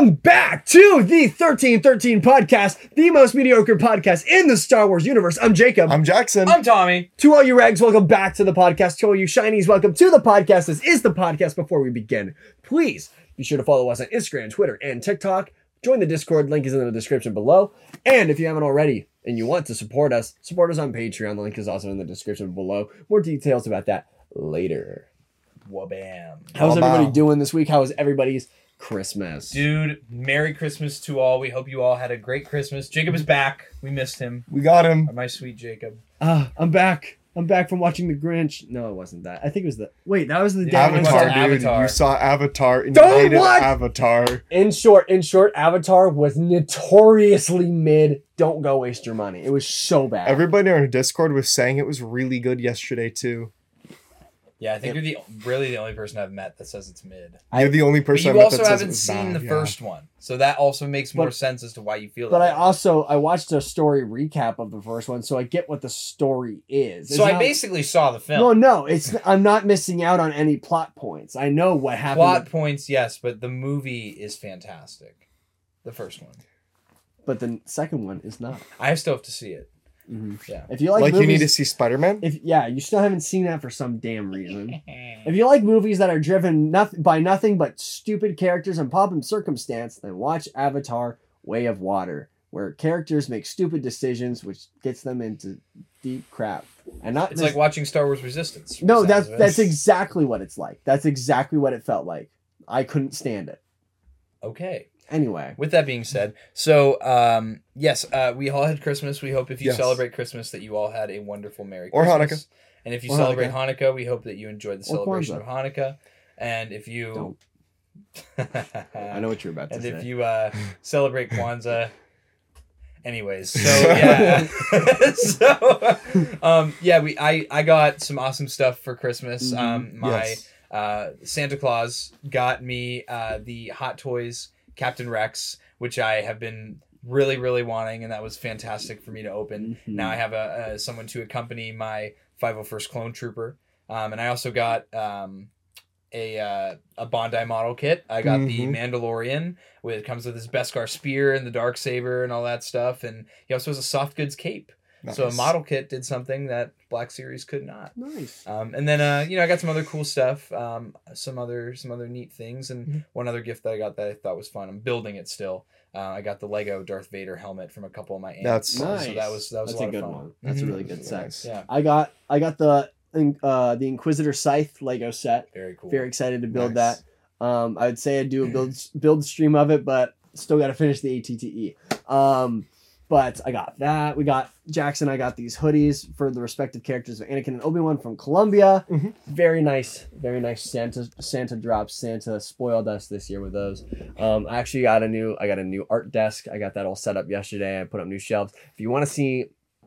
Welcome back to the 1313 podcast, the most mediocre podcast in the Star Wars universe. I'm Jacob. I'm Jackson. I'm Tommy. to all you Regs, welcome back to the podcast. To all you shinies, welcome to the podcast. This is the podcast. Before we begin, please be sure to follow us on Instagram, Twitter, and TikTok. Join the Discord. Link is in the description below. And if you haven't already and you want to support us, support us on Patreon. The link is also in the description below. More details about that later. Wabam. How's Wow. everybody doing this week? How is everybody's Christmas? Dude, Merry Christmas to all. We hope you all had a great Christmas. Jacob is back. We missed him. we got him. My sweet Jacob. Ah, I'm back. I'm back from watching The Grinch. No, it wasn't that. I think it was the. Wait, that was the day. Avatar, to- dude. Avatar. You saw Avatar and Don't you hated what? Avatar. In short, in short, Avatar was notoriously mid. Don't go waste your money. It was so bad. Everybody on our Discord was saying it was really good yesterday too. Yeah, I think you're the really the only person I've met that says it's mid. I- You're the only But person I you met also that says it haven't was seen bad, the yeah. first one. So that also makes more But- sense as to why you feel but that I way. also I watched a story recap of the first one, so I get what the story is. It's So I basically saw the No, film. no, no, it's I'm not missing out on any plot points. I know what happened. Plot points, yes, but the movie is fantastic. The first one. but the second one is not. I still have to see it. Mhm. Yeah. If you like, Like, you need to see Spider Man. If yeah, you still haven't seen that for some damn reason. If you like movies that are driven nothing by nothing but stupid characters and pomp and circumstance, then watch Avatar: Way of Water, where characters make stupid decisions, which gets them into deep crap. And not It's this- like watching Star Wars Resistance. no, that's sounds of it. that's exactly what it's like. That's exactly what it felt like. I couldn't stand it. okay. Anyway, With that being said, so um, yes, uh, we all had Christmas. We hope if you Yes. celebrate Christmas that you all had a wonderful Merry Or Christmas. And if you Or celebrate Hanukkah. we hope that you enjoyed the Or celebration Kwanzaa. of Hanukkah. And if you, I know what you're about to and say. And if you uh, celebrate Kwanzaa, anyways, so yeah, so um, yeah, we I I got some awesome stuff for Christmas. Mhm. Um, my Yes. uh, Santa Claus got me uh, the Hot Toys Captain Rex, which I have been really, really wanting, and that was fantastic for me to open. Mhm. Now I have a, a someone to accompany my 501st Clone Trooper, um, and I also got um, a uh, a Bandai model kit. I got the Mhm. Mandalorian, with it comes with his Beskar spear and the dark saber and all that stuff, and he also has a soft goods cape. So a model kit did something that Black Series could not. nice. Um, and then uh, you know I got some other cool stuff, um, some other some other neat things, and Mhm. one other gift that I got that I thought was fun. I'm building it still. Uh, I got the Lego Darth Vader helmet from a couple of my aunts. That's- so Nice. that was that was That's a a, lot good of fun. one. That's a Mhm. really good That's set. nice. Yeah, I got I got the uh the Inquisitor Scythe Lego set. very cool. Very excited to build Nice. that. Um, I would say I'd do a build build stream of it, but still got to finish the ATTE. Um, but I got that. We got Jackson. I got these hoodies for the respective characters of Anakin and Obi Wan from Columbia. Mhm. Very nice, very nice Santa Santa drops. Santa spoiled us this year with those. Um, I actually got a new I got a new art desk. I got that all set up yesterday. I put up new shelves. If you want to see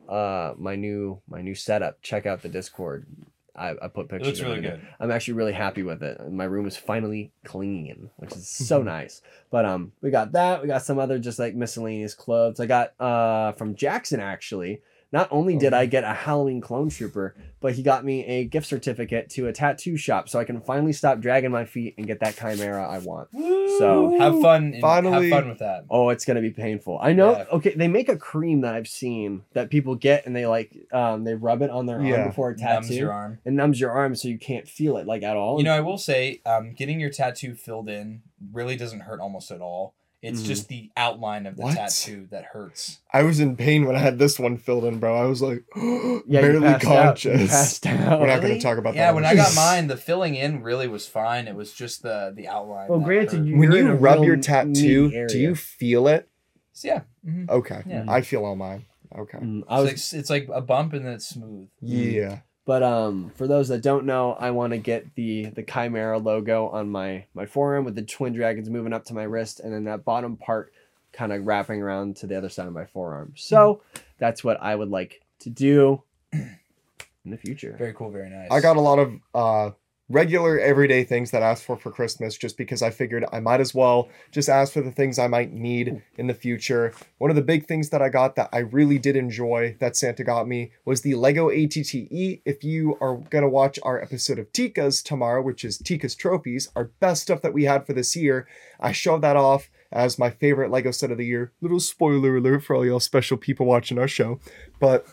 uh my new my new setup, check out the Discord. I, I put It pictures. looks really good. I'm actually really happy with it. My room is finally clean, which is so nice. But um, we got that. We got some other just like miscellaneous clothes. I got uh from Jackson actually. Not only did I get a Halloween clone trooper, but he got me a gift certificate to a tattoo shop, so I can finally stop dragging my feet and get that chimera I want. So- have fun. And Finally. have fun with that. Oh, it's gonna be painful. I know. Yeah. Okay, they make a cream that I've seen that people get and they like um they rub it on their Yeah. arm before a Numbs tattoo. your arm. It numbs your arm so you can't feel it like at all. You know, I will say, um, getting your tattoo filled in really doesn't hurt almost at all. It's Mhm. just the outline of the What? tattoo that hurts. I was in pain when I had this one filled in, bro. I was like yeah, you barely out. You conscious. passed out. We're not going to talk about Yeah, that. Yeah, when I got mine, the filling in really was fine. It was just the the outline. Well, granted, you- when You're in you a rub your tattoo, do you feel it? So, yeah. mhm. Okay, Yeah. I feel all mine. Okay, Mm, I was, it's, like, it's like a bump and then it's smooth. yeah. But um, for those that don't know, I want to get the the Chimera logo on my my forearm with the twin dragons moving up to my wrist, and then that bottom part kind of wrapping around to the other side of my forearm. So that's what I would like to do in the future. Very cool, very nice. I got a lot of uh, regular everyday things that I asked for for Christmas just because I figured I might as well just ask for the things I might need in the future. One of the big things that I got that I really did enjoy that Santa got me was the Lego ATTE. If you are going to watch our episode of Tika's tomorrow, which is Tika's Trophies, our best stuff that we had for this year, I showed that off as my favorite Lego set of the year. Little spoiler alert for all y'all special people watching our show. But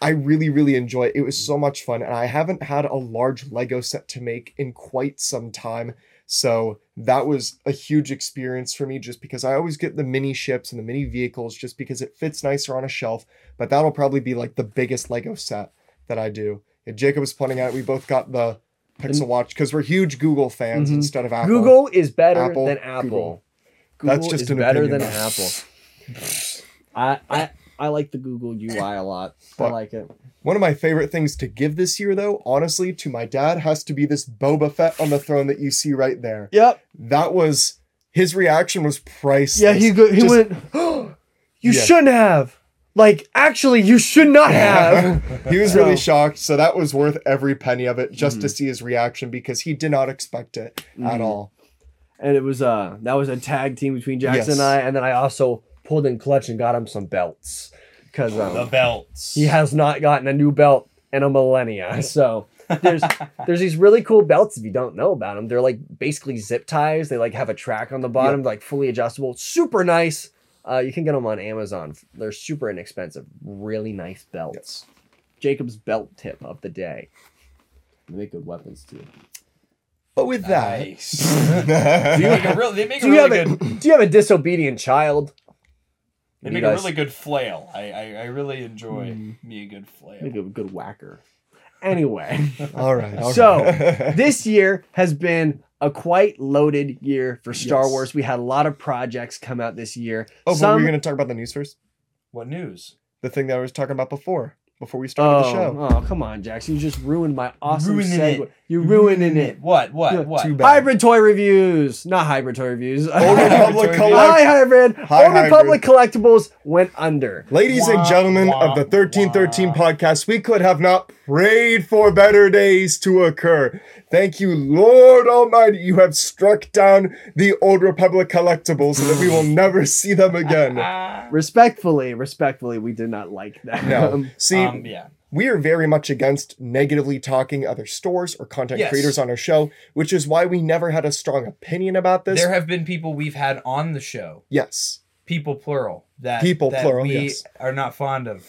I really, really enjoy it. It was so much fun, and I haven't had a large Lego set to make in quite some time. So that was a huge experience for me just because I always get the mini ships and the mini vehicles just because it fits nicer on a shelf. But that'll probably be like the biggest Lego set that I do. And Jacob was pointing out we both got the Pixel Watch because we're huge Google fans Mhm. instead of Apple. Google is better Apple, than Apple. Google. Google That's just is better opinion. than Apple. I, I I like the Google UI a lot. But I like it. One of my favorite things to give this year, though, honestly, to my dad, has to be this Boba Fett on the throne that you see right there. Yep. That was his reaction was priceless. Yeah, he go, he Just- went. you Yeah. shouldn't have. Like, actually, you should not have. he was really shocked, so that was worth every penny of it just to Mhm. see his reaction because he did not expect it at Mhm. all. and it was uh that was a tag team between Jackson Yes. and I, and then I also pulled in clutch and got him some belts because the um, belts. he has not gotten a new belt in a millennia. So there's there's these really cool belts if you don't know about them. They're like basically zip ties. They like have a track on the bottom, like fully adjustable. Super nice. Uh, you can get them on Amazon. They're super inexpensive. Really nice belts. Jacob's belt tip of the day. They make good weapons too. But with that, Nice. they make real. They make a Do you have really a. Do you have a disobedient child? They You make a really good flail. I I, I really enjoy Mm. me a good flail. Make a good whacker. Anyway. all right. all So, right. this year has been a quite loaded year for Star Yes. Wars. We had a lot of projects come out this year. oh, but we're going to talk about the news first? What news? The thing that I was talking about before, before we started the show. oh, oh, come on, Jackson! You just ruined my awesome Ruining segue. it. You're ruining it. What? What? Yeah, what? too bad. Hybrid toy reviews, not hybrid toy reviews. Old Republic Hi, Collect- Hi, hybrid. Hi, Old Republic collectibles went under. Ladies and gentlemen wah, of the 1313 wah. podcast, we could have not prayed for better days to occur. Thank you, Lord Almighty. You have struck down the Old Republic collectibles and that we will never see them again. Respectfully, respectfully, we did not like that. No. Um, See, um, yeah. we are very much against negatively talking other stores or content Yes. creators on our show, which is why we never had a strong opinion about this. There have been people we've had on the show, yes. people plural, that People, that plural, we yes. are not fond of,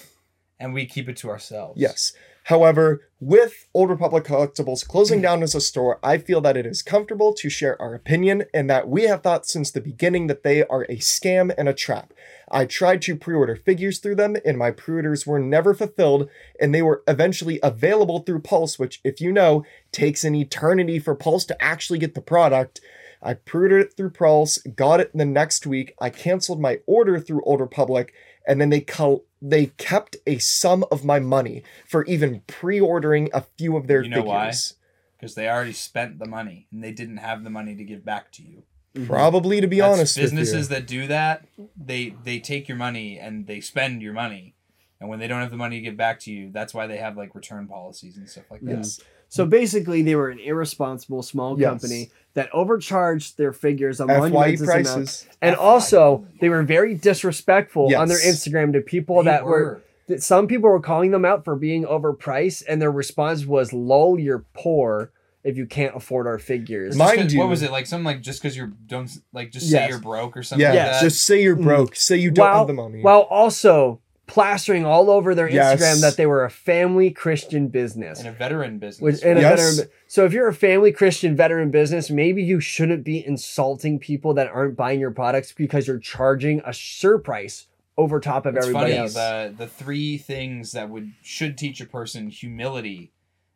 and we keep it to ourselves. Yes. However, with Old Republic Collectibles closing hmm. down as a store, I feel that it is comfortable to share our opinion and that we have thought since the beginning that they are a scam and a trap. I tried to pre order figures through them, and my pre orders were never fulfilled, and they were eventually available through Pulse, which, if you know, takes an eternity for Pulse to actually get the product. I pre ordered it through Pulse, got it the next week. I canceled my order through Old Republic, and then they col- they kept a sum of my money for even pre-ordering a few of their You know why? figures. because they already spent the money and they didn't have the money to give back to you. Mm-hmm. Probably, to be That's honest businesses with you. that do that, they they take your money and they spend your money, and when they don't have the money to give back to you, that's why they have like return policies and stuff like that. Yes. So basically, they were an irresponsible small Yes. company that overcharged their figures on FYE monumentous amounts. prices. And also, they were very disrespectful on their Instagram to people They that were. that some people were calling them out for being overpriced, and their response was, "Lol, you're poor if you can't afford our figures." My- Just Mind 'cause- you- what was it like? Something like just because you're don't like just say you're broke or something Yeah, like that. just say you're Mm. broke. Say you don't while, have the money. while also plastering all over their Yes. Instagram that they were a family Christian business. in a veteran business. Which, in a Yes. veteran, so if you're a family Christian veteran business, maybe you shouldn't be insulting people that aren't buying your products because you're charging a surprice over top of it's everybody funny else. the the three things that would should teach a person humility.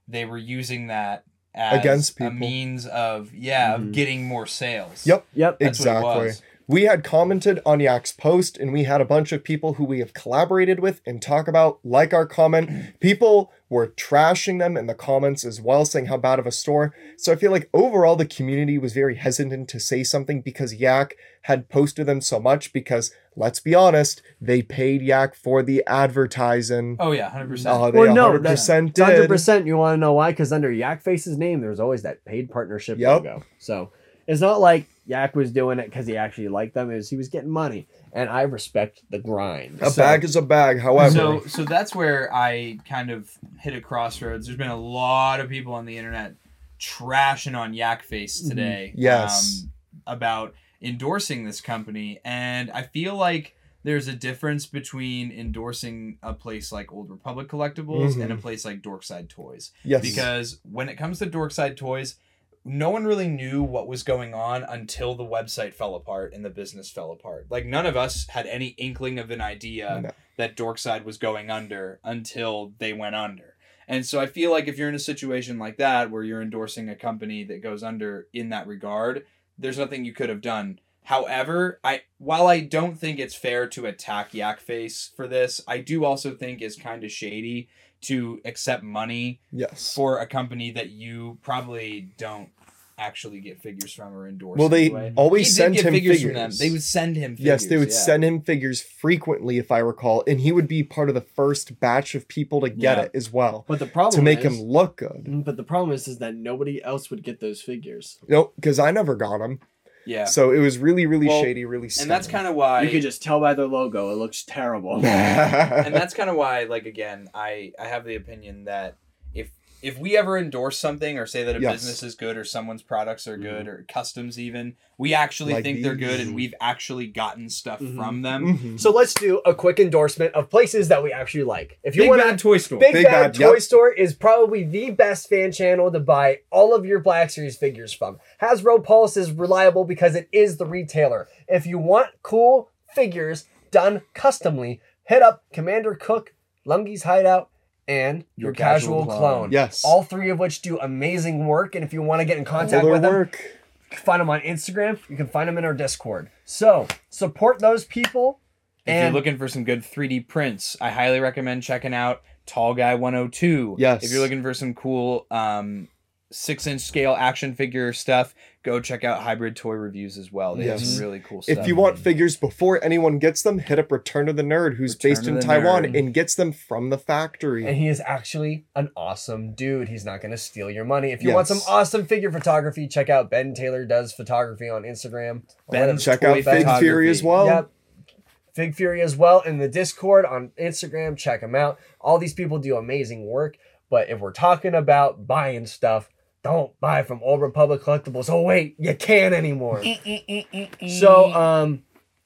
They were using that as Against a means of yeah Mhm. of getting more sales. Yep. Yep. That's what it exactly. Was. We had commented on Yak's post, and we had a bunch of people who we have collaborated with and talk about like our comment. People were trashing them in the comments as well, saying how bad of a store. So I feel like overall the community was very hesitant to say something because Yak had posted them so much. Because let's be honest, they paid Yak for the advertising. Oh yeah, hundred percent. Oh, they Well, no, 100% did. Hundred percent. You want to know why? Because under Yak Face's name, there's always that paid partnership Yep. logo. So it's not like Yak was doing it because he actually liked them. It was he was getting money, and I respect the grind. A So- bag is a bag, however. So so that's where I kind of hit a crossroads. There's been a lot of people on the internet trashing on Yak Face today. Yes. Um, about endorsing this company, and I feel like there's a difference between endorsing a place like Old Republic Collectibles and a Mhm. place like Dorkside Toys Yes. because when it comes to Dorkside Toys, no one really knew what was going on until the website fell apart and the business fell apart. Like none of us had any inkling of an idea No. that Dorkside was going under until they went under. And so I feel like if you're in a situation like that where you're endorsing a company that goes under in that regard, there's nothing you could have done. However, I while I don't think it's fair to attack Yak Face for this, I do also think it's kind of shady to accept money yes. for a company that you probably don't actually get figures from or endorse. Well, they anyway. always He send him figures figures. from them. They would send him. Figures, yes, they would yeah. send him figures frequently, if I recall, and he would be part of the first batch of people to get Yeah. it as well But the problem to make is, him look good. Mm, But the problem is, is that nobody else would get those figures. No, because I never got them, Yeah, so it was really, really Well, shady, really. and that's kind of why you could just tell by their logo; it looks terrible. and that's kind of why like again i i have the opinion that if if we ever endorse something or say that a Yes. business is good or someone's products are good or customs even we actually Like think they're good and we've actually gotten stuff Mhm. from them Mhm. So let's do a quick endorsement of places that we actually like. If you big want bad to, toy store Big, Big Bad, Bad, Toy yep. Store is probably the best fan channel to buy all of your Black Series figures from. Hasbro Pulse is reliable because it is the retailer. If you want cool figures done customly, hit up Commander Cook, Lungy's Hideout, and your, Your casual, Casual clone. Clone. Yes. All three of which do amazing work. And if you want to get in contact their with them, work. you can find them on Instagram. You can find them in our Discord. So support those people. if And you're looking for some good 3d prints i highly recommend checking out tall guy 102 Yes. if you're looking for some cool um six inch scale action figure stuff go check out hybrid toy reviews as well they have some really cool stuff If you want figures before anyone gets them, hit up Return to the Nerd, who's Return based in Taiwan Nerd. and gets them from the factory. And he is actually an awesome dude. He's not going to steal your money. If you want some awesome figure photography, check out Ben Taylor Does Photography on Instagram. Ben. Check out Fig. Fury as well. Yep. Fig Fury as well in the Discord on Instagram. Check them out. All these people do amazing work. But if we're talking about buying stuff, don't buy from Old Republic Collectibles. Oh wait, you can't anymore. Eh, eh, eh, so um,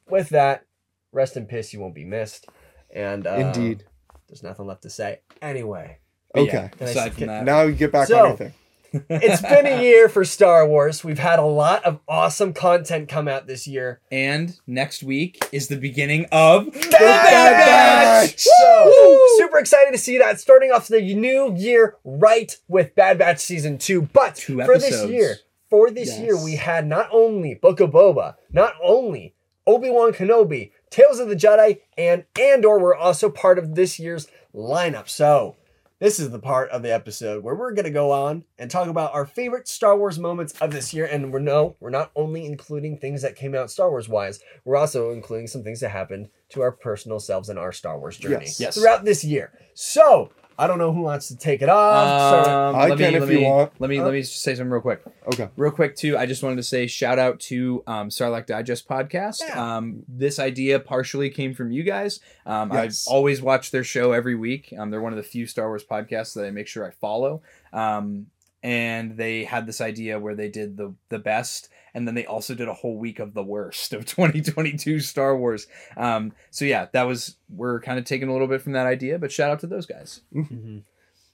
with that, rest in peace. You won't be missed. And uh, Indeed. there's nothing left to say. Anyway. But Okay. yeah, Can I aside s- from that Now you get back So- on your thing. It's been a year for Star Wars. We've had a lot of awesome content come out this year. And next week is the beginning of Bad Batch! So super excited to see that starting off the new year right with Bad Batch season two. But Two for this year, for this Yes. year, we had not only Book of Boba, not only Obi Wan Kenobi, Tales of the Jedi, and Andor were also part of this year's lineup. So. This is the part of the episode where we're going to go on and talk about our favorite Star Wars moments of this year. And we're no, we're not only including things that came out Star Wars wise, we're also including some things that happened to our personal selves in our Star Wars journey Yes. Yes. throughout this year. So I don't know who wants to take it off. So- Um, I let can me, if let you me, want. Let me Uh, let me say something real quick. Okay. Real quick too, I just wanted to say shout out to um, Sarlacc Digest podcast. Yeah. Um, this idea partially came from you guys. Um, Yes. I've always watched their show every week. Um, they're one of the few Star Wars podcasts that I make sure I follow. Um, and they had this idea where they did the the best, and then they also did a whole week of the worst of 2022 Star Wars. Um, so yeah, that was we're kind of taking a little bit from that idea, but shout out to those guys. Mhm.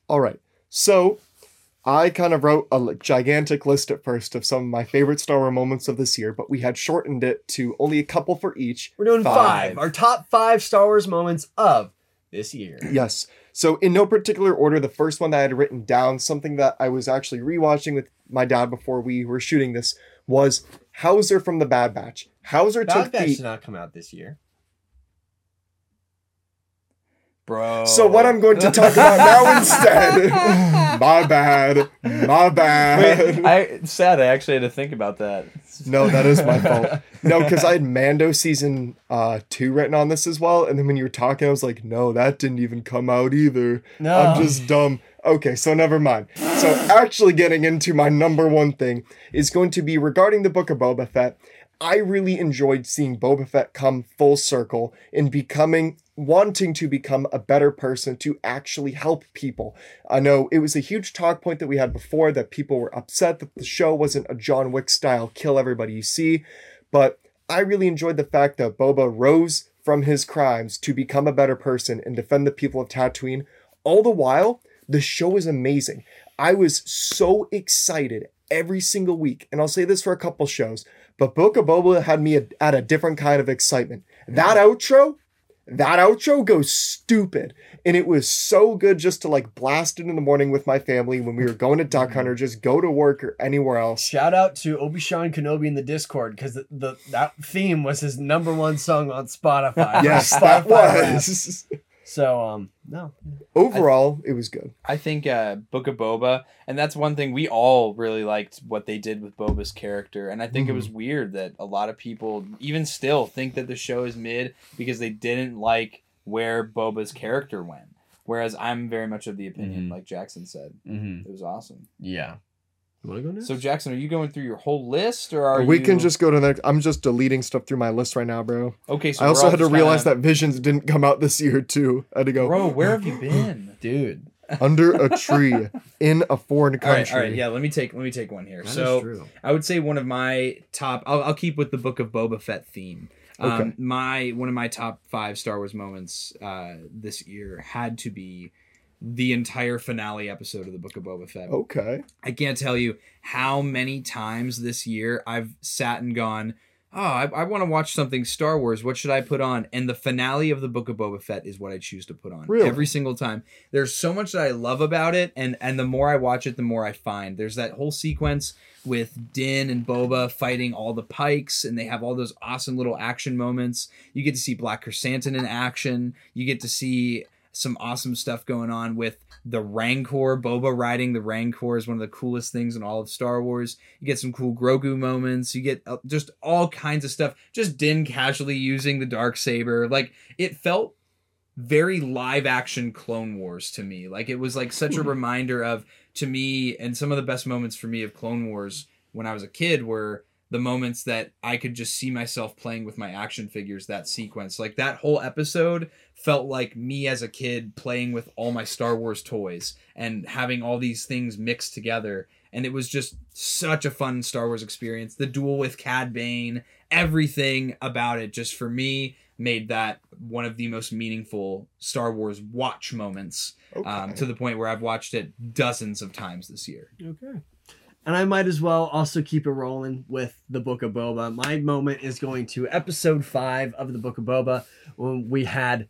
All right. So I kind of wrote a gigantic list at first of some of my favorite Star Wars moments of this year, but we had shortened it to only a couple for each. We're doing five. Five. Our top five Star Wars moments of this year. Yes. So in no particular order, the first one that I had written down, something that I was actually rewatching with my dad before we were shooting this, was Hauser from the Bad Batch. Hauser took the battery. Bad took Batch the did not come out this year. Bro. So what I'm going to talk about now instead. my bad. My bad. Wait, I sad. I actually had to think about that. No, that is my fault. No, because I had Mando season uh two written on this as well, and then when you were talking, I was like, no, that didn't even come out either. No. I'm just dumb. Okay, so never mind. So actually getting into my number one thing is going to be regarding the book of Boba Fett. I really enjoyed seeing Boba Fett come full circle in becoming wanting to become a better person to actually help people. I know it was a huge talk point that we had before that people were upset that the show wasn't a John Wick style kill everybody you see, But I really enjoyed the fact that Boba rose from his crimes to become a better person and defend the people of Tatooine. All the while, the show is amazing. I was so excited every single week, and I'll say this for a couple shows, but Book of Boba had me at, at a different kind of excitement. That outro, that outro goes stupid. And it was so good just to like blast it in the morning with my family when we were going to Duck Hunter, just go to work or anywhere else. Shout out to Obi Wan Kenobi in the Discord because the, the that theme was his number one song on Spotify. Yes, Spotify that was. So um no, Overall, it was good. I think uh, Book of Boba, and that's one thing we all really liked what they did with Boba's character, and I think it was weird that a lot of people even still think that the show is mid because they didn't like where Boba's character went. Whereas I'm very much of the opinion, Mhm. like Jackson said, mm-hmm. it was awesome. yeah. You want to go next? So Jackson, are you going through your whole list, or are we you... can just go to the next. I'm just deleting stuff through my list right now, bro. okay? So I also had to realize kinda- that Visions didn't come out this year too. I had to go bro, where have you been? dude. under a tree in a foreign country. right, all right, yeah. Let me take let me take one here. That is so true. I would say one of my top. I'll, I'll keep with the Book of Boba Fett theme. Um, Okay. My one of my top five Star Wars moments uh, this year had to be the entire finale episode of the Book of Boba Fett. Okay. I can't tell you how many times this year I've sat and gone, oh, I, I want to watch something Star Wars. What should I put on? And the finale of the Book of Boba Fett is what I choose to put on Really? every single time. There's so much that I love about it, and and the more I watch it, the more I find. There's that whole sequence with Din and Boba fighting all the Pikes, and they have all those awesome little action moments. You get to see Black Chrysanthemum in action. You get to see some awesome stuff going on with the Rancor. Boba riding the Rancor is one of the coolest things in all of Star Wars. You get some cool Grogu moments. You get uh, just all kinds of stuff. Just Din casually using the dark saber. Like it felt very live action Clone Wars to me. Like it was like such a reminder of to me and some of the best moments for me of Clone Wars when I was a kid were the moments that I could just see myself playing with my action figures that sequence. Like that whole episode felt like me as a kid playing with all my Star Wars toys and having all these things mixed together. And it was just such a fun Star Wars experience. The duel with Cad Bane, everything about it, just for me, made that one of the most meaningful Star Wars watch moments. Okay. Um, to the point where I've watched it dozens of times this year. Okay. And I might as well also keep it rolling with the Book of Boba. My moment is going to episode five of the Book of Boba when we had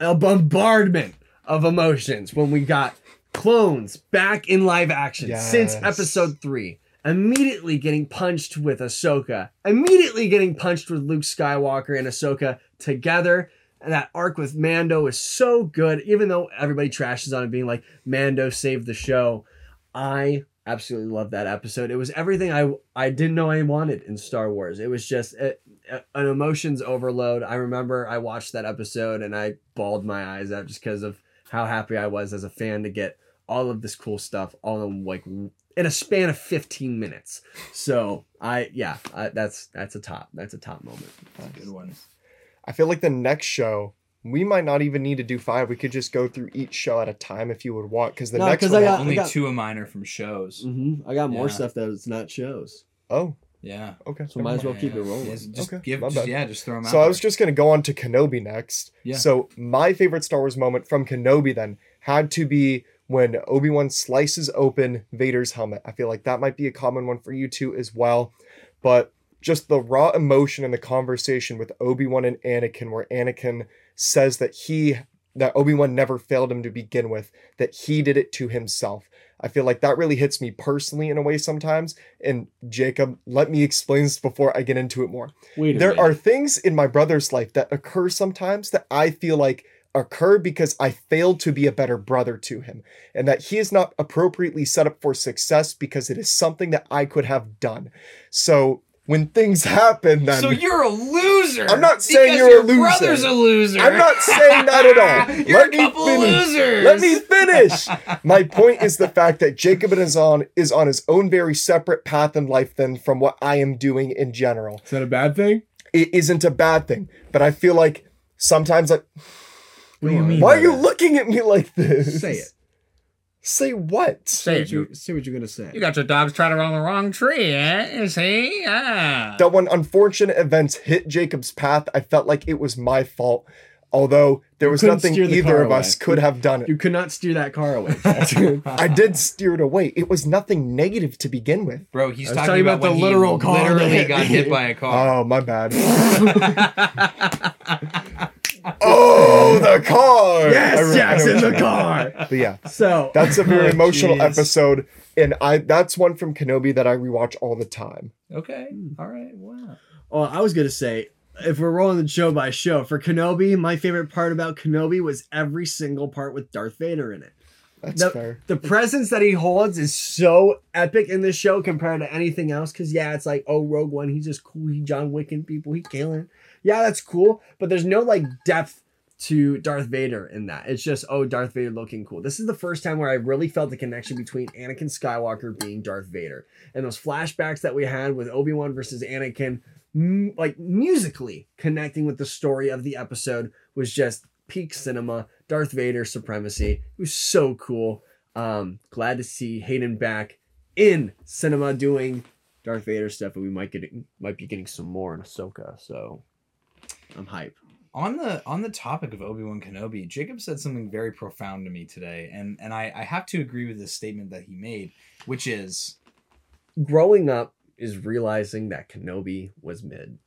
a bombardment of emotions when we got clones back in live action since episode three. Immediately getting punched with Ahsoka, immediately getting punched with Luke Skywalker and Ahsoka together. And that arc with Mando is so good, even though everybody trashes on it being like Mando saved the show. I absolutely love that episode. It was everything I I didn't know I wanted in Star Wars. It was just a, a- an emotions overload. I remember I watched that episode and I bawled my eyes out just because of how happy I was as a fan to get all of this cool stuff all in like in a span of 15 minutes. So I yeah, I, that's that's a top. That's a top moment. Good one. I feel like the next show we might not even need to do five. We could just go through each show at a time if you would want. Because the No, next 'cause one. I got- Only got- two of mine are from shows. hmm I got more Yeah. stuff that's not shows. oh, Yeah. okay. So might as well keep it rolling. Yes, just Okay, give, my just, bad. yeah, just throw them out. So I was there. just gonna go on to Kenobi next. Yeah. So my favorite Star Wars moment from Kenobi then had to be when Obi Wan slices open Vader's helmet. I feel like that might be a common one for you too as well, but just the raw emotion and the conversation with Obi Wan and Anakin, where Anakin says that he that Obi Wan never failed him to begin with, that he did it to himself. I feel like that really hits me personally in a way sometimes. And Jacob, let me explain this before I get into it more Wait there minute. are things in my brother's life that occur sometimes that I feel like occur because I failed to be a better brother to him and that he is not appropriately set up for success because it is something that I could have done. So when things happen then So you're a loser. I'm not saying you're a loser. your loser. brother's a loser. I'm not saying that at all. You're Let a me couple finish. losers. Let me finish. My point is the fact that Jacob is on is on his own very separate path in life than from what I am doing in general. Is that a bad thing? It isn't a bad thing, but I feel like sometimes I What do you mean? Why are you that? looking at me like this? Say it. Say what? Say. Say what, You, you, say what you're gonna say. you got your dogs trotted on the wrong tree, eh? You see? Ah. That when unfortunate events hit Jacob's path, I felt like it was my fault. Although there You was nothing the either car of us away. could have done it. You could not steer that car away. I did steer it away. It was nothing negative to begin with. Bro, he's talking talking about, about the when he literal car that literally got hit by a car. Oh, my bad. oh, the car! I yes, re- I know the car. But yeah, So that's a very Oh, emotional jeez. episode, and I that's one from Kenobi that I rewatch all the time. Okay. All right. Wow. Well, I was gonna say, if we're rolling the show by show for Kenobi, my favorite part about Kenobi was every single part with Darth Vader in it. That's No. fair. The presence that he holds is so epic in this show compared to anything else. Cause yeah, it's like, oh, Rogue One, he's just cool. He John Wicking people, he killing. Yeah, that's cool. But there's no like depth to Darth Vader in that. It's just, oh, Darth Vader looking cool. This is the first time where I really felt the connection between Anakin Skywalker being Darth Vader. And those flashbacks that we had with Obi-Wan versus Anakin, m- like musically connecting with the story of the episode was just peak cinema. Darth Vader supremacy. It was so cool. Um, glad to see Hayden back in cinema doing Darth Vader stuff, and we might get might be getting some more in Ahsoka. So I'm hype. On the on the topic of obi-wan kenobi jacob said something very profound to me today and and i i have to agree with this statement that he made which is Growing up is realizing that Kenobi was mid.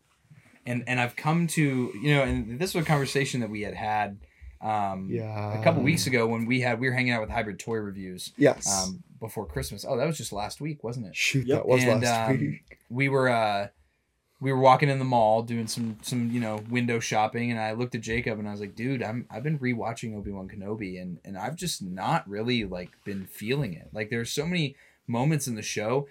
and and i've come to you know and this was a conversation that we had had um Yeah. a couple weeks ago when we had we were hanging out with hybrid toy reviews Yes. um before christmas oh that was just last week wasn't it Shoot, Yep. that was and last um, week. we were uh we were walking in the mall doing some some you know window shopping and I looked at Jacob and I was like dude I'm I've been rewatching Obi-Wan Kenobi and and I've just not really like been feeling it. Like there's so many moments in the show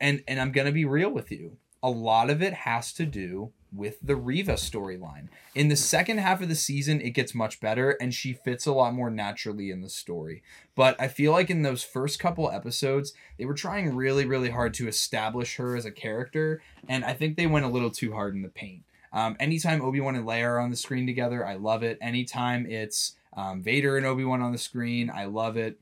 and and I'm gonna be real with you. A lot of it has to do with the Reva storyline. In the second half of the season, it gets much better and she fits a lot more naturally in the story. But I feel like in those first couple episodes, they were trying really, really hard to establish her as a character, and I think they went a little too hard in the paint. Um, anytime Obi Wan and Leia are on the screen together, I love it. Anytime it's um, Vader and Obi Wan on the screen, I love it.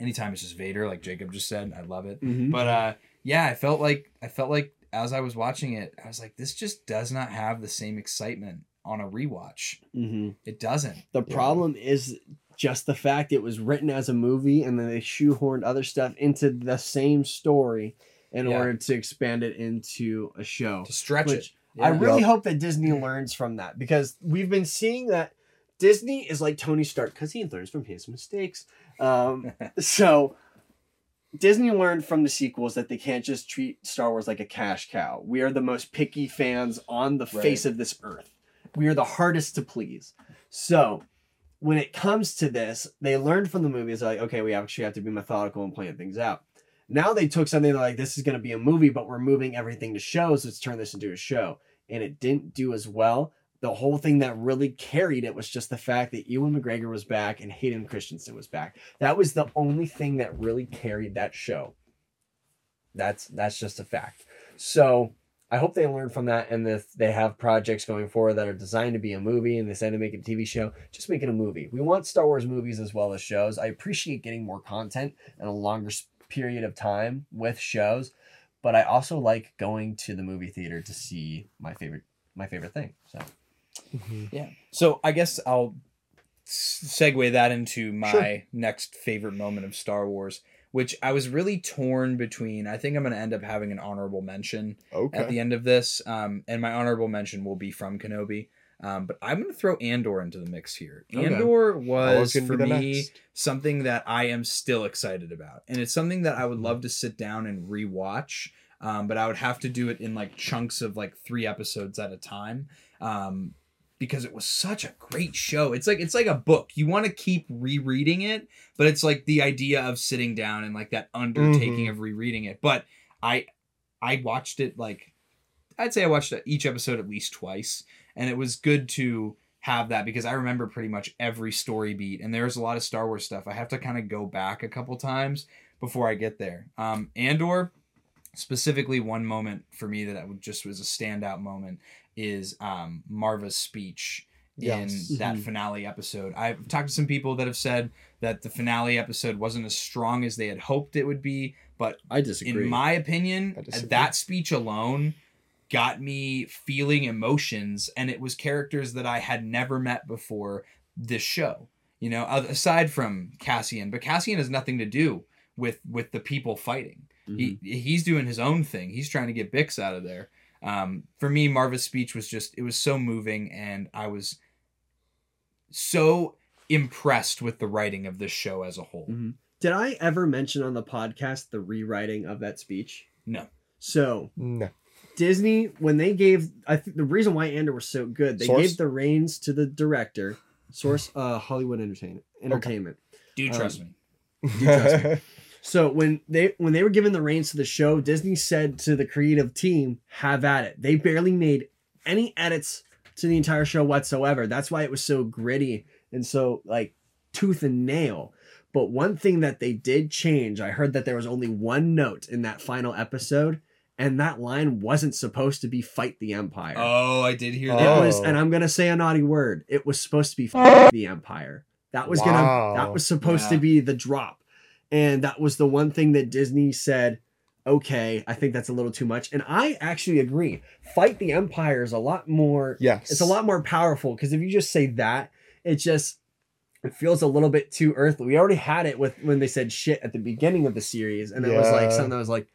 Anytime it's just Vader, like Jacob just said, I love it. But uh, yeah, I felt like I felt like as I was watching it, I was like, this just does not have the same excitement on a rewatch. Mm-hmm. It doesn't. The problem is just the fact it was written as a movie and then they shoehorned other stuff into the same story in Yeah. order to expand it into a show. To stretch Which it. I really Yep. hope that Disney learns from that because we've been seeing that Disney is like Tony Stark because he learns from his mistakes. Um, so Disney learned from the sequels that they can't just treat Star Wars like a cash cow. We are the most picky fans on the Right. face of this earth. We are the hardest to please. So when it comes to this, they learned from the movies like, okay, we actually have to be methodical and plan things out. Now they took something like this is going to be a movie, but we're moving everything to shows. Let's turn this into a show, and it didn't do as well. The whole thing that really carried it was just the fact that Ewan McGregor was back and Hayden Christensen was back. That was the only thing that really carried that show. That's that's just a fact. So I hope they learn from that, and if they have projects going forward that are designed to be a movie, and they decide to make a TV show, just make it a movie. We want Star Wars movies as well as shows. I appreciate getting more content and a longer period of time with shows, but I also like going to the movie theater to see my favorite my favorite thing. So Yeah. So I guess I'll segue that into my Sure. next favorite moment of Star Wars, which I was really torn between. I think I'm going to end up having an honorable mention Okay. at the end of this, um, and my honorable mention will be from Kenobi. Um, but I'm going to throw Andor into the mix here. Okay. Andor was for me next. something that I am still excited about, and it's something that I would love to sit down and rewatch. Um, but I would have to do it in like chunks of like three episodes at a time. Um, because it was such a great show. It's like it's like a book. You want to keep rereading it, but it's like the idea of sitting down and like that undertaking Mhm. of rereading it. But I I watched it like I'd say I watched each episode at least twice, and it was good to have that because I remember pretty much every story beat, and there's a lot of Star Wars stuff. I have to kind of go back a couple times before I get there. Um, Andor, specifically, one moment for me that I would just was a standout moment is um, Maarva's speech Yes. in that Mhm. finale episode. I've talked to some people that have said that the finale episode wasn't as strong as they had hoped it would be, but I disagree. in my opinion, that speech alone got me feeling emotions, and it was characters that I had never met before this show. You know, aside from Cassian, but Cassian has nothing to do with with the people fighting. Mhm. He he's doing his own thing. He's trying to get Bix out of there. Um, for me, Maarva's speech was just it was so moving, and I was so impressed with the writing of this show as a whole. Mhm. Did I ever mention on the podcast the rewriting of that speech? No. So No. Disney, when they gave, I think the reason why Andor was so good, they Source? gave the reins to the director, Source, uh, Hollywood Entertainment. Entertainment. Do Um, trust me. trust me. So when they when they were given the reins to the show, Disney said to the creative team, "Have at it." They barely made any edits to the entire show whatsoever. That's why it was so gritty and so like tooth and nail. But one thing that they did change, I heard that there was only one note in that final episode, and that line wasn't supposed to be "fight the empire." Oh, I did hear that. Oh. was, and I'm gonna say a naughty word. It was supposed to be "F- the Empire. That was Wow. gonna. That was supposed to be the drop, and that was the one thing that Disney said. Okay, I think that's a little too much, and I actually agree. Fight the Empire is a lot more. yes. It's a lot more powerful because if you just say that, it just it feels a little bit too earthly. We already had it with when they said shit at the beginning of the series, and it was like something that was like,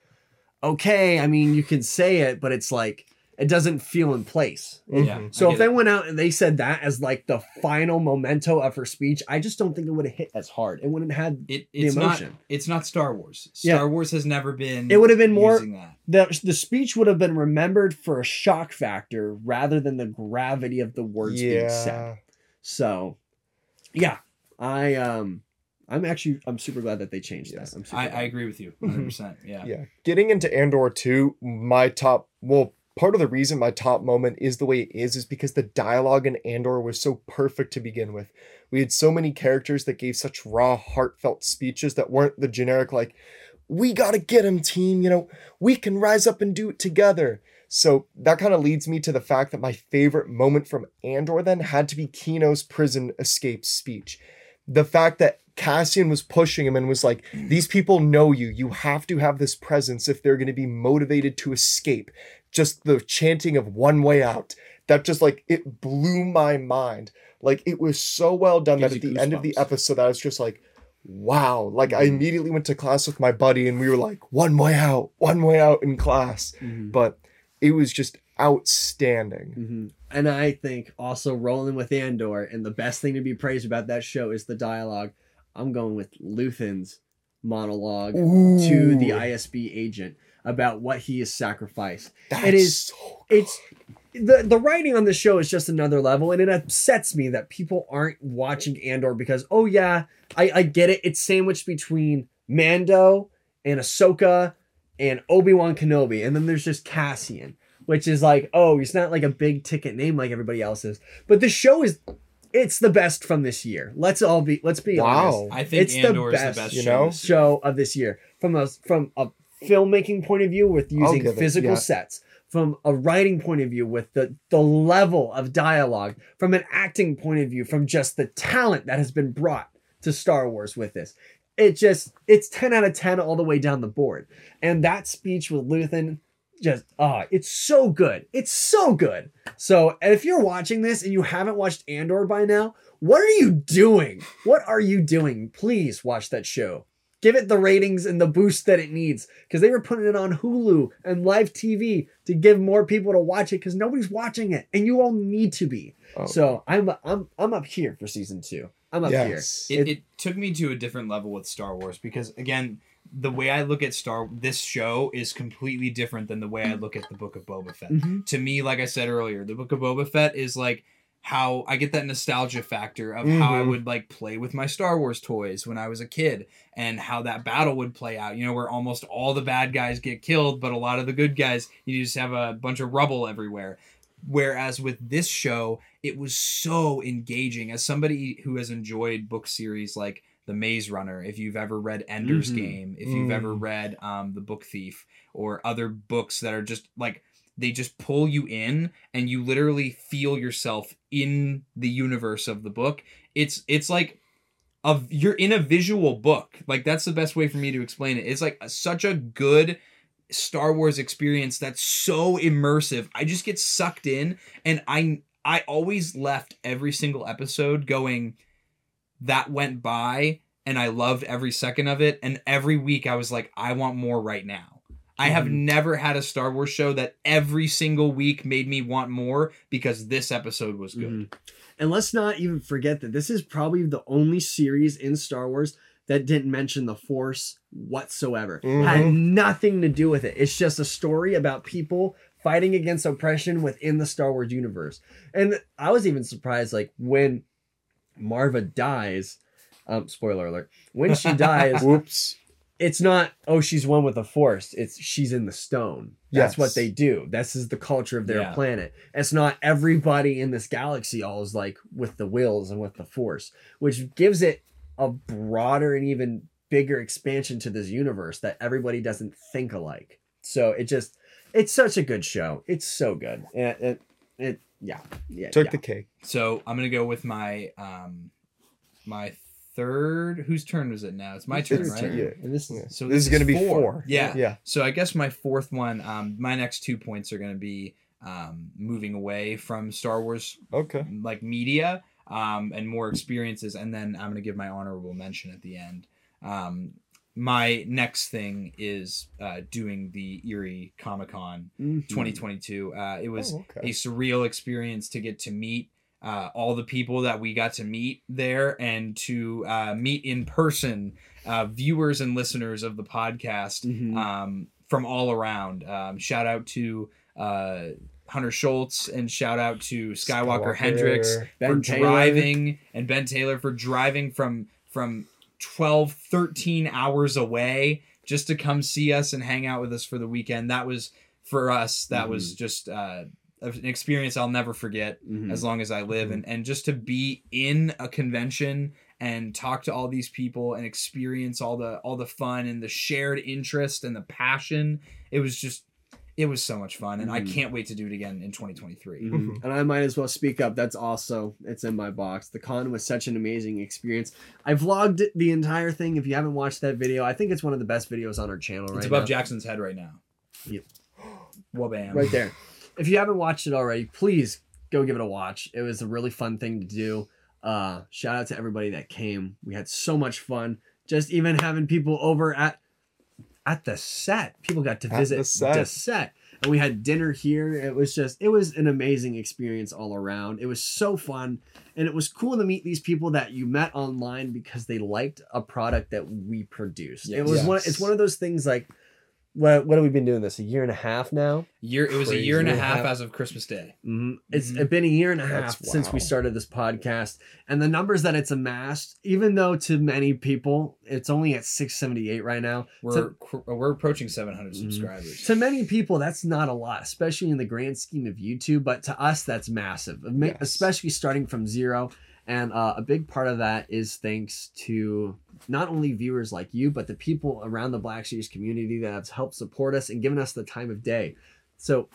okay, I mean, you can say it, but it's like it doesn't feel in place. Yeah. Mhm. So if they it. went out and they said that as like the final memento of her speech, I just don't think it would have hit as hard. It wouldn't have had it, the it's not emotion. it's not Star Wars. Yeah. Star Wars has never been. It would have been more- that. the the speech would have been remembered for a shock factor rather than the gravity of the words being said. So, yeah, I um, I'm actually I'm super glad that they changed Yes. that. I'm super I. I agree with you 100. percent Yeah. Yeah. Getting into Andor 2, my top, well, part of the reason my top moment is the way it is, is because the dialogue in Andor was so perfect to begin with. We had so many characters that gave such raw, heartfelt speeches that weren't the generic, like, we gotta get him, team, you know, we can rise up and do it together. So that kind of leads me to the fact that my favorite moment from Andor then had to be Kino's prison escape speech. The fact that Cassian was pushing him and was like, These people know you. You have to have this presence if they're going to be motivated to escape. Just the chanting of one way out. That just like, it blew my mind. Like, it was so well done that at the end of the episode, I was just like, Wow. Like, I immediately went to class with my buddy and we were like, One way out, one way out in class. Mhm. But it was just outstanding. Mhm. And I think also rolling with Andor, and the best thing to be praised about that show is the dialogue. I'm going with Luthen's monologue to the ISB agent about what he has sacrificed. that's it is- so It's the the writing on the show is just another level, and it upsets me that people aren't watching Andor because oh yeah, I, I get it. It's sandwiched between Mando and Ahsoka and Obi Wan Kenobi, and then there's just Cassian, which is like oh he's not like a big ticket name like everybody else is, but the show is it's the best from this year. Let's all be let's be honest. Wow. I think It's the Andor is best, the best you show know? show of this year from a from a filmmaking point of view with using give it, physical yeah. sets from a writing point of view with the the level of dialogue from an acting point of view from just the talent that has been brought to Star Wars with this. It just it's 10 out of 10 all the way down the board. And that speech with Luthen just ah it's so good. It's so good. So and if you're watching this and you haven't watched Andor by now what are you doing? What are you doing? Please watch that show give it the ratings and the boost that it needs because they were putting it on Hulu and live TV to give more people to watch it because nobody's watching it and you all need to be. Oh. So I'm I'm I'm up here for season two. I'm up yes. here. it, it took me to a different level with Star Wars because again, the way I look at Star this show is completely different than the way I look at the Book of Boba Fett. Mhm. To me, like I said earlier, the Book of Boba Fett is like how I get that nostalgia factor of how I Mhm. would like play with my Star Wars toys when I was a kid and how that battle would play out. You know, where almost all the bad guys get killed, but a lot of the good guys, you just have a bunch of rubble everywhere. Whereas with this show, it was so engaging. As somebody who has enjoyed book series like The Maze Runner, if you've ever read Ender's Mhm. Game, if you've ever Mm. read um, The Book Thief, or other books that are just like they just pull you in and you literally feel yourself in the universe of the book. It's it's like a you're in a visual book. Like that's the best way for me to explain it. It's like such a good Star Wars experience that's so immersive. I just get sucked in and I I always left every single episode going that went by and I loved every second of it and every week I was like I want more right now. I have Mhm. never had a Star Wars show that every single week made me want more because this episode was good. Mhm. And let's not even forget that this is probably the only series in Star Wars that didn't mention the Force whatsoever. Had nothing to do with it. It's just a story about people fighting against oppression within the Star Wars universe. And I was even surprised, like when Maarva dies. Um, spoiler alert. When she dies, Whoops. It's not oh she's one with the force it's she's in the stone that's Yes. what they do this is the culture of their Yeah. planet it's not everybody in this galaxy all is like with the wills and with the force which gives it a broader and even bigger expansion to this universe that everybody doesn't think alike so it just it's such a good show it's so good it, it, it yeah yeah Took yeah. the cake. So I'm gonna go with my um my third whose turn was it now? It's my turn, right? turn. Yeah. and this is. So This is gonna be four. Yeah. Yeah. So I guess my fourth one, um, my next two points are gonna be um, moving away from Star Wars Okay. like media um, and more experiences, and then I'm gonna give my honorable mention at the end. Um, my next thing is uh, doing the Erie Comic Con Mhm. 2022. Uh, it was Oh, a surreal experience to get to meet uh, all the people that we got to meet there and to uh, meet in person uh, viewers and listeners of the podcast Mhm. um, from all around. Um, shout out to uh, Hunter Schultz and shout out to Skywalker, Hendricks Ben for Taylor. driving and Ben Taylor for driving from from 12 13 hours away just to come see us and hang out with us for the weekend that was for us that was just uh, an experience I'll never forget Mhm. as long as I live and and just to be in a convention and talk to all these people and experience all the all the fun and the shared interest and the passion it was just it was so much fun and I Mhm. can't wait to do it again in 2023 Mhm. And I might as well speak up. That's also it's in my box. The con was such an amazing experience. I vlogged the entire thing. If you haven't watched that video, I think it's one of the best videos on our channel right it's above now. Jackson's head right now Yep. Wabam. right there. If you haven't watched it already, please go give it a watch. It was a really fun thing to do. Uh, shout out to everybody that came. We had so much fun. Just even having people over at at the set. People got to At visit the set. the set. And we had dinner here. It was just it was an amazing experience all around. It was so fun. And it was cool to meet these people that you met online because they liked a product that we produced. It was one it's one of those things like what what have we been doing this? A year and a half now? Year it was a year and a half as of Christmas Day. hmm It's Mhm. been a year and a half That's- since we started this podcast, and the numbers that it's amassed, even though to many people it's only at 678 right now, We're To- we're approaching 700 Mhm. subscribers. to many people that's not a lot, especially in the grand scheme of YouTube. But to us, that's massive, Yes. especially starting from zero. And uh, a big part of that is thanks to not only viewers like you, but the people around the Black Series community that have helped support us and given us the time of day. So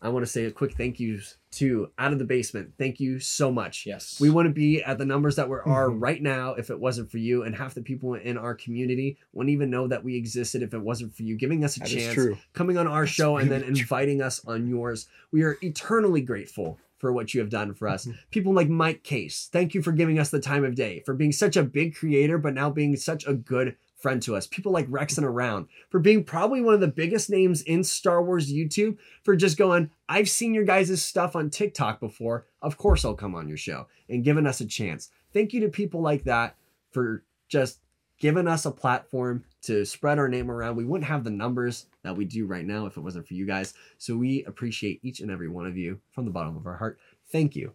I want to say a quick thank yous to Out of the Basement. Thank you so much. yes. We wouldn't be at the numbers that we are Mhm. right now if it wasn't for you. And half the people in our community wouldn't even know that we existed if it wasn't for you giving us a That chance true. coming on our That's show and then really true. inviting us on yours. We are eternally grateful for what you have done for us. Mhm. People like Mike Case, thank you for giving us the time of day, for being such a big creator, but now being such a good friend to us. People like Rex and Around, for being probably one of the biggest names in Star Wars YouTube, for just going, I've seen your guys' stuff on TikTok before. Of course I'll come on your show and giving us a chance. Thank you to people like that for just giving us a platform to spread our name around. We wouldn't have the numbers that we do right now if it wasn't for you guys. So we appreciate each and every one of you from the bottom of our heart. Thank you.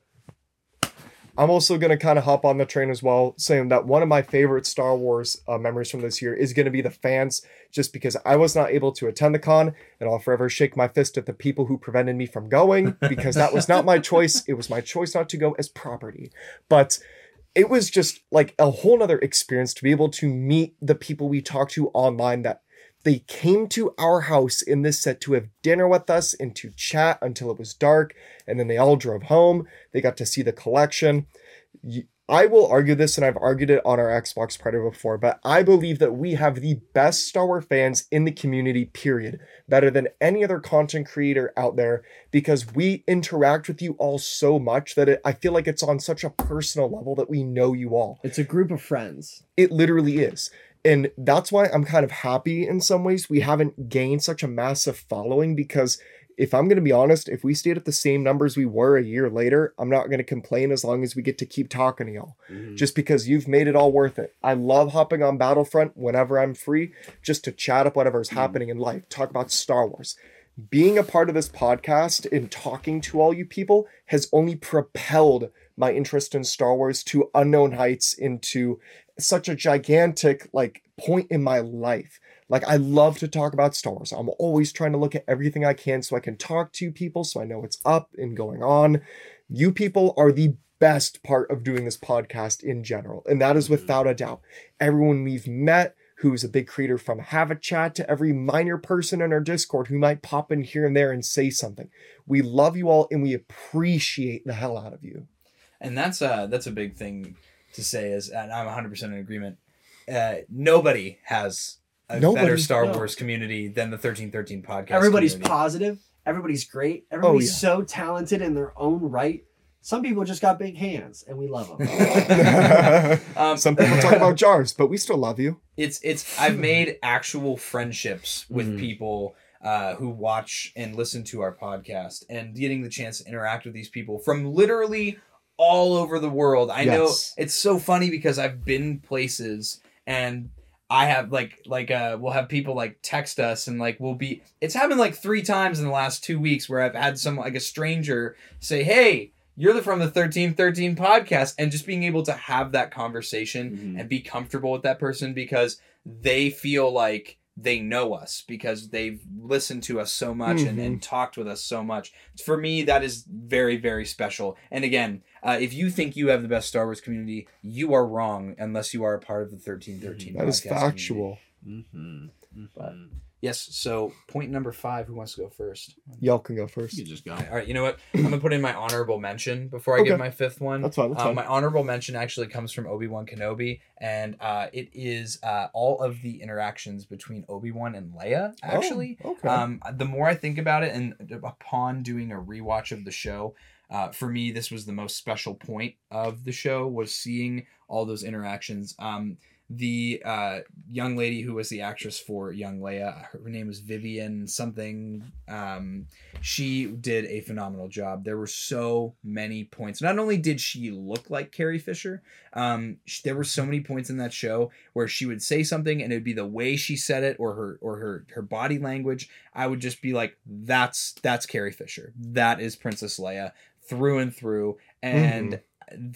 I'm also going to kind of hop on the train as well, saying that one of my favorite Star Wars uh, memories from this year is going to be the fans, just because I was not able to attend the con, and I'll forever shake my fist at the people who prevented me from going, because that was not my choice. It was my choice not to go as property. But it was just like a whole nother experience to be able to meet the people we talked to online that They came to our house in this set to have dinner with us and to chat until it was dark. And then they all drove home. They got to see the collection. I will argue this, and I've argued it on our Xbox Predator before, but I believe that we have the best Star Wars fans in the community, period. Better than any other content creator out there because we interact with you all so much that it, I feel like it's on such a personal level that we know you all. It's a group of friends. It literally is. And that's why I'm kind of happy in some ways we haven't gained such a massive following because if I'm going to be honest, if we stayed at the same numbers we were a year later, I'm not going to complain as long as we get to keep talking to y'all. Mm-hmm. Just because you've made it all worth it. I love hopping on Battlefront whenever I'm free just to chat up whatever's mm-hmm. happening in life, talk about Star Wars. Being a part of this podcast and talking to all you people has only propelled my interest in Star Wars to unknown heights into such a gigantic like point in my life. Like I love to talk about Star Wars. I'm always trying to look at everything I can so I can talk to people so I know what's up and going on. You people are the best part of doing this podcast in general, and that is without a doubt. Everyone we've met who's a big creator from Have a Chat to every minor person in our Discord who might pop in here and there and say something. We love you all and we appreciate the hell out of you. and that's a that's a big thing to say is and i'm 100% in agreement uh, nobody has a Nobody, better star no. wars community than the 1313 podcast Everybody's community. positive. Everybody's great. Everybody's yeah. so talented in their own right. Some people just got big hands, and we love them. um, Some people talk about jars, but we still love you. it's it's i've made actual friendships with Mhm. people uh, who watch and listen to our podcast and getting the chance to interact with these people from literally all over the world i know it's so funny because i've been places and i have like like uh we'll have people like text us and like we'll be it's happened like three times in the last two weeks where i've had some like a stranger say hey you're the from the 1313 podcast and just being able to have that conversation Mhm. and be comfortable with that person because they feel like they know us because they've listened to us so much and, and talked with us so much. For me, that is very, very special. And again, uh, if you think you have the best Star Wars community, you are wrong unless you are a part of the 1313 That is podcast community. factual. mm-hmm. But- Yes. So, point number five who wants to go first? Y'all can go first. You just go. All right, you know what? I'm gonna put in my honorable mention before I Okay. give my fifth one. That's fine. That's Um, fine. my honorable mention actually comes from Obi Wan Kenobi, and uh, it is uh, all of the interactions between Obi Wan and Leia. Actually, Oh, okay. um, the more I think about it, and upon doing a rewatch of the show, uh, for me, this was the most special point of the show was seeing all those interactions. Um, the uh, young lady who was the actress for young Leia, her name was Vivian something. Um, she did a phenomenal job. There were so many points. Not only did she look like Carrie Fisher, um, sh- there were so many points in that show where she would say something and it would be the way she said it or her or her her body language. I would just be like, "That's that's Carrie Fisher. That is Princess Leia through and through." And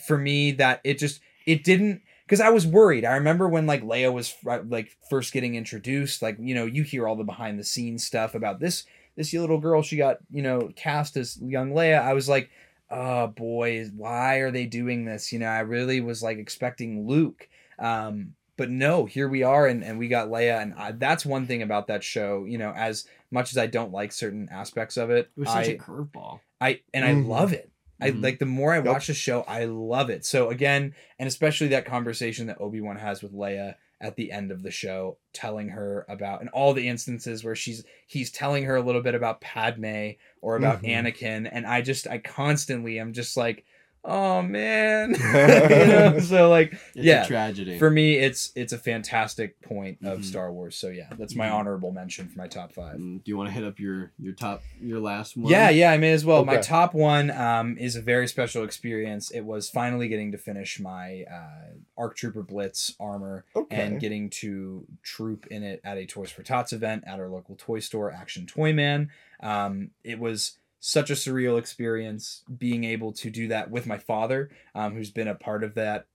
for me, that it just it didn't because I was worried. I remember when like Leia was like first getting introduced. Like you know, you hear all the behind the scenes stuff about this this little girl. She got you know cast as young Leia. I was like, oh boy, why are they doing this? You know, I really was like expecting Luke. Um, but no, here we are, and, and we got Leia, and I, that's one thing about that show. You know, as much as I don't like certain aspects of it, It was such I, a curveball. I and Mhm. I love it. I Mhm. like the more I Yep. watch the show, I love it. So again, and especially that conversation that Obi Wan has with Leia at the end of the show, telling her about and all the instances where she's he's telling her a little bit about Padme or about Mhm. Anakin, and I just I constantly am just like, oh man, you know. So like It's Yeah, a tragedy. for me, it's it's a fantastic point of Mhm. Star Wars. So yeah, that's my Mhm. honorable mention for my top five. Mm, do you want to hit up your your top your last one? Yeah, yeah, I may as well. My top one um, is a very special experience. It was finally getting to finish my uh, ARC Trooper Blitz armor okay. and getting to troop in it at a Toys for Tots event at our local toy store, Action Toy Man. Um, it was such a surreal experience being able to do that with my father, um, who's been a part of that,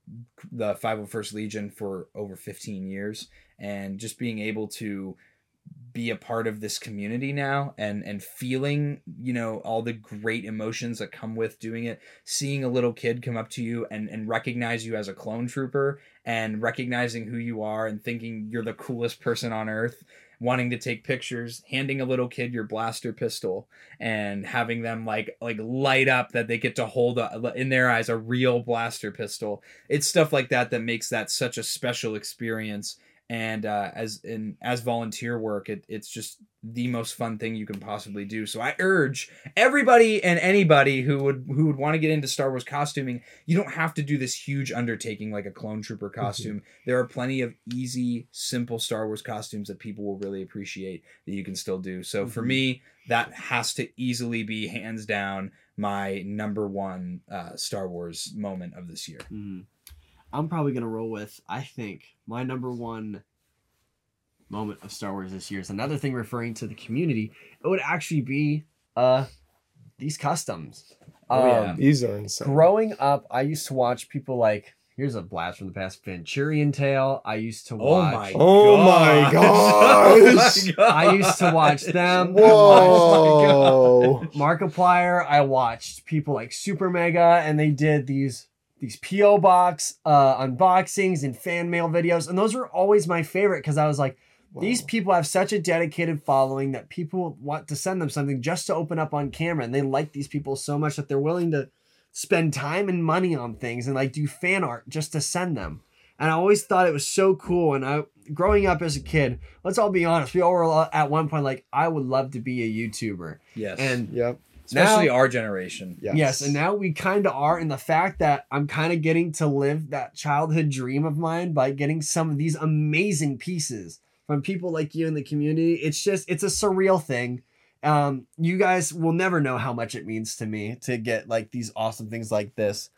the 501st Legion for over 15 years, and just being able to be a part of this community now and and feeling you know all the great emotions that come with doing it. Seeing a little kid come up to you and and recognize you as a clone trooper and recognizing who you are and thinking you're the coolest person on earth wanting to take pictures, handing a little kid your blaster pistol and having them like like light up that they get to hold a, in their eyes a real blaster pistol. It's stuff like that that makes that such a special experience and uh, as in as volunteer work it, it's just the most fun thing you can possibly do. So i urge everybody and anybody who would who would want to get into star wars costuming you don't have to do this huge undertaking like a clone trooper costume. There are plenty of easy simple star wars costumes that people will really appreciate that you can still do. So for Mhm. me that has to easily be hands down my number one uh, star wars moment of this year. Mhm. I'm probably gonna roll with. I think my number one moment of Star Wars this year is another thing referring to the community. It would actually be uh these customs. Oh, yeah. Um, These are insane. Growing up, I used to watch people like. Here's a blast from the past. Venturian Tale. I used to Oh watch. my Oh my gosh. gosh. Oh my I used to watch them. I Whoa. Markiplier. I watched people like Super Mega, and they did these these PO box uh, unboxings and fan mail videos, and those were always my favorite because I was like, these people have such a dedicated following that people want to send them something just to open up on camera, and they like these people so much that they're willing to spend time and money on things and like do fan art just to send them. And I always thought it was so cool. And I, growing up as a kid, let's all be honest, we all were at one point like, I would love to be a YouTuber. yes And Yep. Especially now- our generation Yes. Yes, and now we kind of are in the fact that I'm kind of getting to live that childhood dream of mine by getting some of these amazing pieces from people like you in the community. It's just it's a surreal thing. Um, you guys will never know how much it means to me to get like these awesome things like this.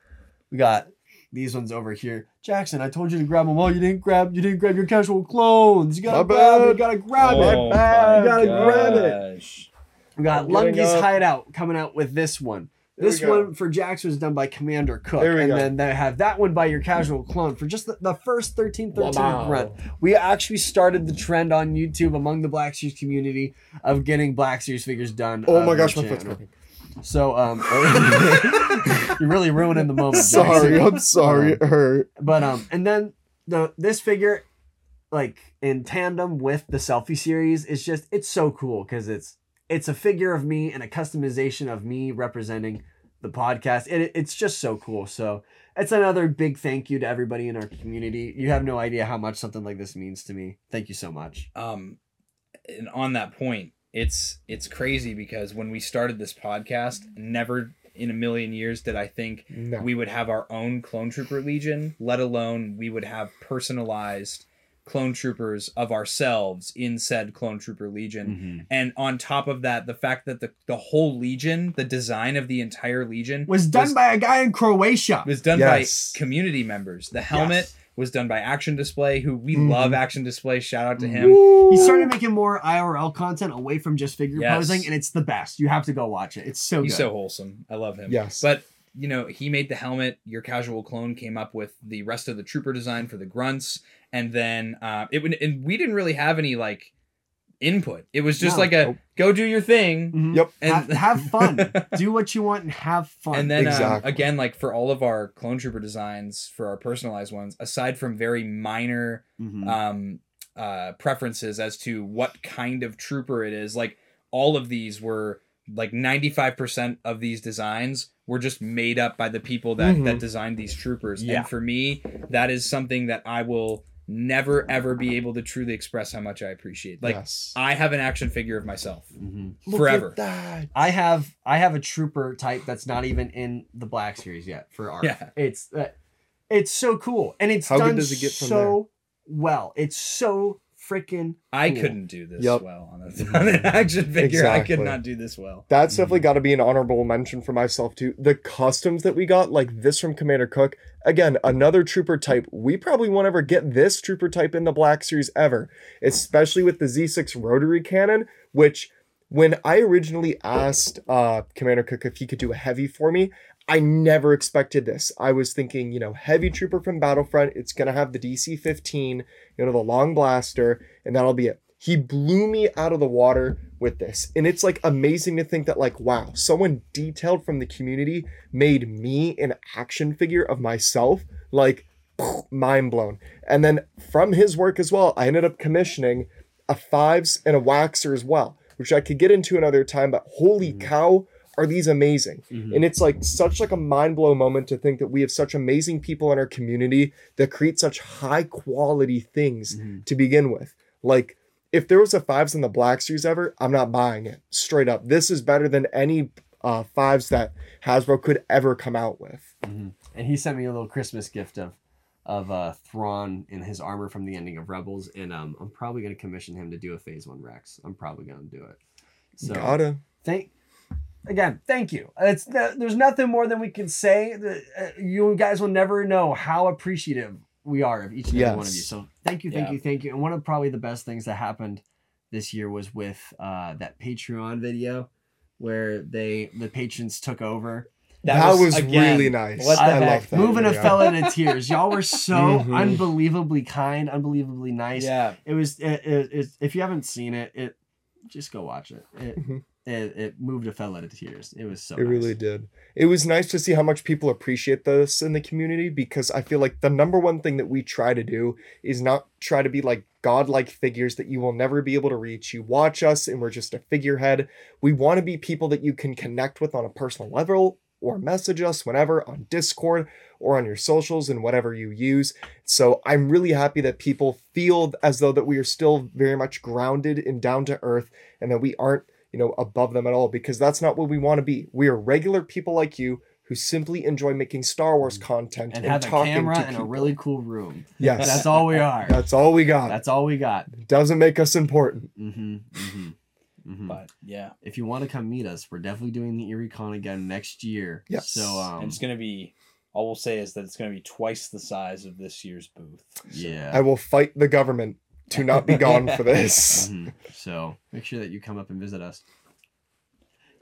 We got these ones over here. Jackson, I told you to grab them all. You didn't grab. You didn't grab your casual clones. You gotta My grab it. You gotta grab it. Oh bad. my You gotta grab it. Gosh. We got I'm Lungy's up. Hideout coming out with this one. There This one for Jax was done by Commander Cook. There we and go. then they have that one by your casual clone for just the, the first 1313 Wow. run. We actually started the trend on YouTube among the Black Series community of getting Black Series figures done. Oh my our gosh, my channel. foot's broken. So um you're really ruining the moment. Sorry, Jackson. I'm sorry. It hurt. But um, and then the this figure, like in tandem with the selfie series, is just it's so cool because it's it's a figure of me and a customization of me representing the podcast. It, it's just so cool. So it's another big thank you to everybody in our community. You have no idea how much something like this means to me. Thank you so much. um and on that point it's it's crazy because when we started this podcast never in a million years did i think No. we would have our own clone trooper legion let alone we would have personalized clone troopers of ourselves in said clone trooper legion and on top of that the fact that the, the whole legion the design of the entire legion Was done by a guy in Croatia. was done Yes. by community members the helmet Yes. was done by action display who we Mhm. love action display shout out to him He started making more IRL content away from just figure Yes. posing, and it's the best. You have to go watch it. It's so He's good. so wholesome. I love him. Yes. But you know, he made the helmet. Your casual clone came up with the rest of the trooper design for the grunts, and then uh, it would. And we didn't really have any like input. It was just No. like a Nope. go do your thing. Mhm. Yep. And Ha- have fun. Do what you want and have fun. And then um, again, like for all of our clone trooper designs, for our personalized ones, aside from very minor Mhm. um, uh, preferences as to what kind of trooper it is. Like all of these were like 95% of these designs were just made up by the people that, Mhm. that designed these troopers. Yeah. And for me, that is something that I will never ever be able to truly express how much I appreciate. Like yes. I have an action figure of myself Mhm. Look forever. at that. I have I have a trooper type that's not even in the black series yet for art. Yeah. It's uh, it's so cool and it's How good done does it get from so well. It's so freaking I Cool. couldn't do this Yep. well on, a, on an action figure. I could not do this well. That's definitely got to be an honorable mention for myself too. The customs that we got, like this from Commander Cook, again, another trooper type. We probably won't ever get this trooper type in the Black Series ever, especially with the Z6 rotary cannon, which when I originally asked uh, Commander Cook if he could do a heavy for me, I never expected this. I was thinking, you know, heavy trooper from Battlefront, it's going to have the DC 15, you know, the long blaster, and that'll be it. He blew me out of the water with this. And it's like amazing to think that, like, wow, someone detailed from the community made me an action figure of myself. Like, mind blown. And then from his work as well, I ended up commissioning a fives and a waxer as well, which I could get into another time. But holy Mhm. cow, are these amazing! Mhm. And it's like such like a mind blow moment to think that we have such amazing people in our community that create such high quality things Mhm. to begin with. Like if there was a fives in the Black Series ever, I'm not buying it. Straight up, this is better than any uh, fives that Hasbro could ever come out with. Mhm. And he sent me a little Christmas gift of of uh Thrawn in his armor from the ending of Rebels, and um I'm probably gonna commission him to do a Phase One Rex. I'm probably gonna do it. So Gotta. thank again, thank you. It's there's nothing more than we can say. The- uh, You guys will never know how appreciative we are of each and every one of you. So thank you, thank Yeah. you, thank you. And one of probably the best things that happened this year was with uh, that Patreon video where they the patrons took over. That, was, again, really nice. what the I heck? love that. moving a video. fella to tears. Y'all were so Mhm. unbelievably kind, unbelievably nice. Yeah. It was. It, it, it, if you haven't seen it, it just go watch it. It, Mhm. It, it moved a fella to tears. It was so. It really did. It was nice to see how much people appreciate this in the community because I feel like the number one thing that we try to do is not try to be like godlike figures that you will never be able to reach. You watch us and we're just a figurehead. We want to be people that you can connect with on a personal level or message us whenever on Discord or on your socials and whatever you use. So I'm really happy that people feel as though that we are still very much grounded and down to earth and that we aren't you know, above them at all because that's not what we want to be. We are regular people like you who simply enjoy making Star Wars content And and, have a talking camera to in a really cool room. yes, That's all we are. That's all we got. That's all we got. Doesn't make us important. Mm-hmm. Mm-hmm. Mm-hmm. But yeah. if you want to come meet us, we're definitely doing the Erie Con again next year. Yes. So um, and it's gonna be all we'll say is that it's gonna be twice the size of this year's booth. So- yeah. I will fight the government to not be gone for this. Mhm. So make sure that you come up and visit us.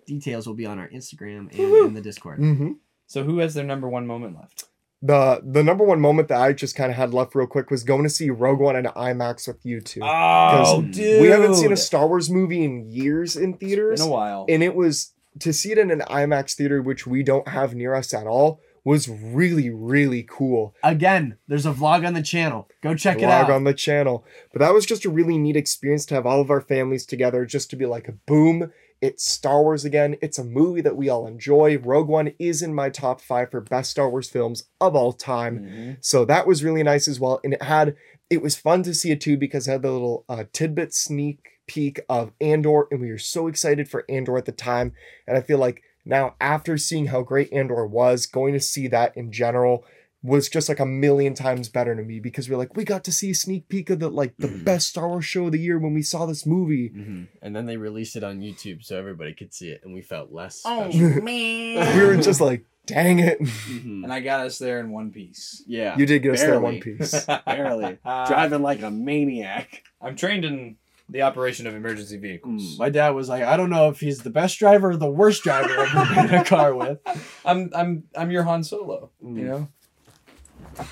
Details will be on our Instagram and Woohoo. in the Discord. hmm So who has their number one moment left? The the number one moment that I just kind of had left real quick was going to see Rogue One in IMAX with you two. Oh, dude. we haven't seen a Star Wars movie in years in theaters. in a while. and it was to see it in an IMAX theater, which we don't have near us at all, was really really cool. Again, there's a vlog on the channel. Go check it Vlog out. on the channel, but that was just a really neat experience to have all of our families together, just to be like, boom, it's Star Wars again. It's a movie that we all enjoy. Rogue One is in my top five for best Star Wars films of all time. Mhm. So that was really nice as well. And it had it was fun to see it too because it had the little uh, tidbit sneak peek of Andor, and we were so excited for Andor at the time. And I feel like now after seeing how great Andor was, going to see that in general was just like a million times better to me because we're like we got to see a sneak peek of the like the best Star Wars show of the year when we saw this movie. Mhm. And then they released it on YouTube so everybody could see it, and we felt less. Oh special. man. we were just like, dang it. Mhm. And I got us there in one piece. Yeah, You did get us there barely. one piece. barely driving like a maniac. I'm trained in the operation of emergency vehicles. Mm, My dad was like, I don't know if he's the best driver or the worst driver I've ever been in a car with. I'm I'm I'm your Han Solo. Mm. You know,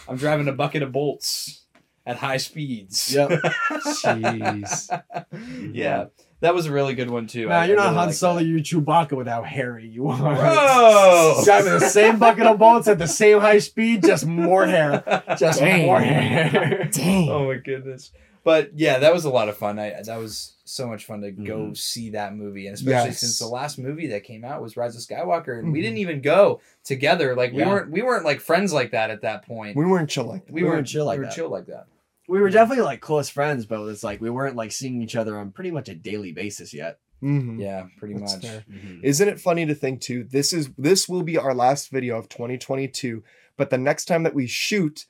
I'm driving a bucket of bolts at high speeds. Yep. Jeez. yeah, that was a really good one too. Nah, I- you're I not really Han liked Solo, that. you're Chewbacca with how hairy you are. Bro! Driving the same bucket of bolts at the same high speed, just more hair. Just Dang. more hair. Dang. Oh my goodness. But yeah, that was a lot of fun. I that was so much fun to go Mhm. see that movie, and especially Yes. since the last movie that came out was Rise of Skywalker, and we Mhm. didn't even go together. Like we weren't we weren't like friends like that at that point. We weren't chill like that. we, we weren't weren't chill like we were that. chill like that. We were definitely like close friends, but it's like we weren't like seeing each other on pretty much a daily basis yet. Mhm. Yeah, pretty That's much. fair. Isn't it funny to think too? This is this will be our last video of 2022, but the next time that we shoot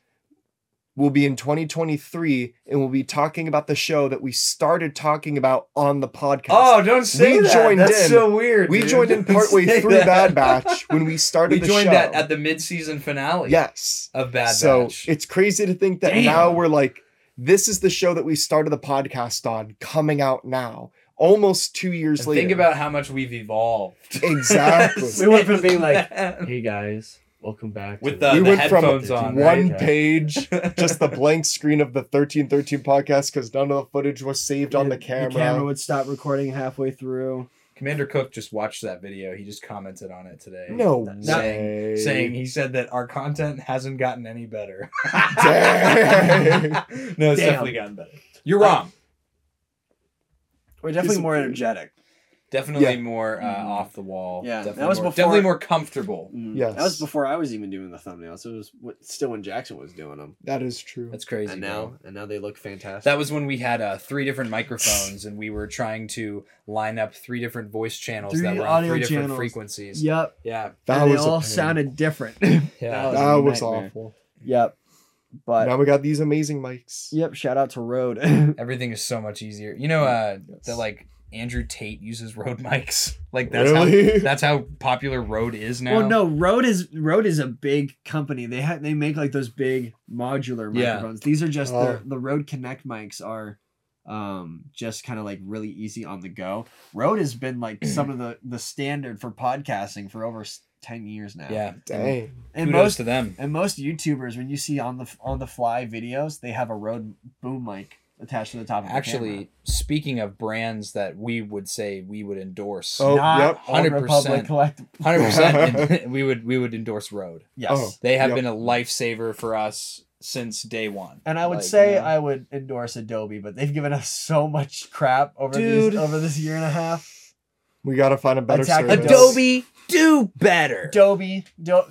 will be in 2023 and we'll be talking about the show that we started talking about on the podcast. Oh, don't say We that. joined That's in. so weird. we dude. joined in Don't partway through that. Bad Batch when we started we the joined show. that at the mid-season finale. yes. of Bad so Batch. it's crazy to think that Damn. now we're like, this is the show that we started the podcast on coming out now, almost two years And later. think about how much we've evolved. Exactly. We went from being like, Hey guys, welcome back. With to the- we went from headphones on, one right? page, just the blank screen of the 1313 podcast because none of the footage was saved on the camera. The camera would stop recording halfway through. Commander Cook just watched that video. He just commented on it today. no saying, way. saying he said that our content hasn't gotten any better. No, it's Damn. definitely gotten better. You're wrong. We're definitely more energetic. Definitely Yeah. more uh, Mhm. off the wall. Yeah, definitely that was more, before- definitely more comfortable. Yes. That was before I was even doing the thumbnails. It was what, still when Jackson was doing them. That is true. That's crazy. and bro. now, and now they look fantastic. That was when we had uh, three different microphones and we were trying to line up three different voice channels Three that were on audio three different channels. frequencies. Yep. Yeah. that and they was a all pain. sounded different. Yeah. That That was awful. yep. But now we got these amazing mics. yep. Shout out to Rode. Everything is so much easier. You know, uh, Yes. that like Andrew Tate uses Rode mics. Like that's Really? how that's how popular Rode is now. Well, no, Rode is Rode is a big company. They ha- they make like those big modular Yeah. microphones. These are just Oh. the the Rode Connect mics are um just kind of like really easy on the go. Rode has been like some of the the standard for podcasting for over 10 years now. Yeah. Dang. And Kudos most to them. and most YouTubers when you see on the on the fly videos, they have a Rode boom mic attached to the top of Actually, camera. speaking of brands that we would say we would endorse, Oh, Not yep. 100%. Collect. hundred percent, we would we would endorse Rode. Yes. Oh. They have Yep. been a lifesaver for us since day one. And I would Like, say you know? I would endorse Adobe, but they've given us so much crap over Dude. these over this year and a half. We gotta find a better Attack service. Adobe. do better. Adobe, Do-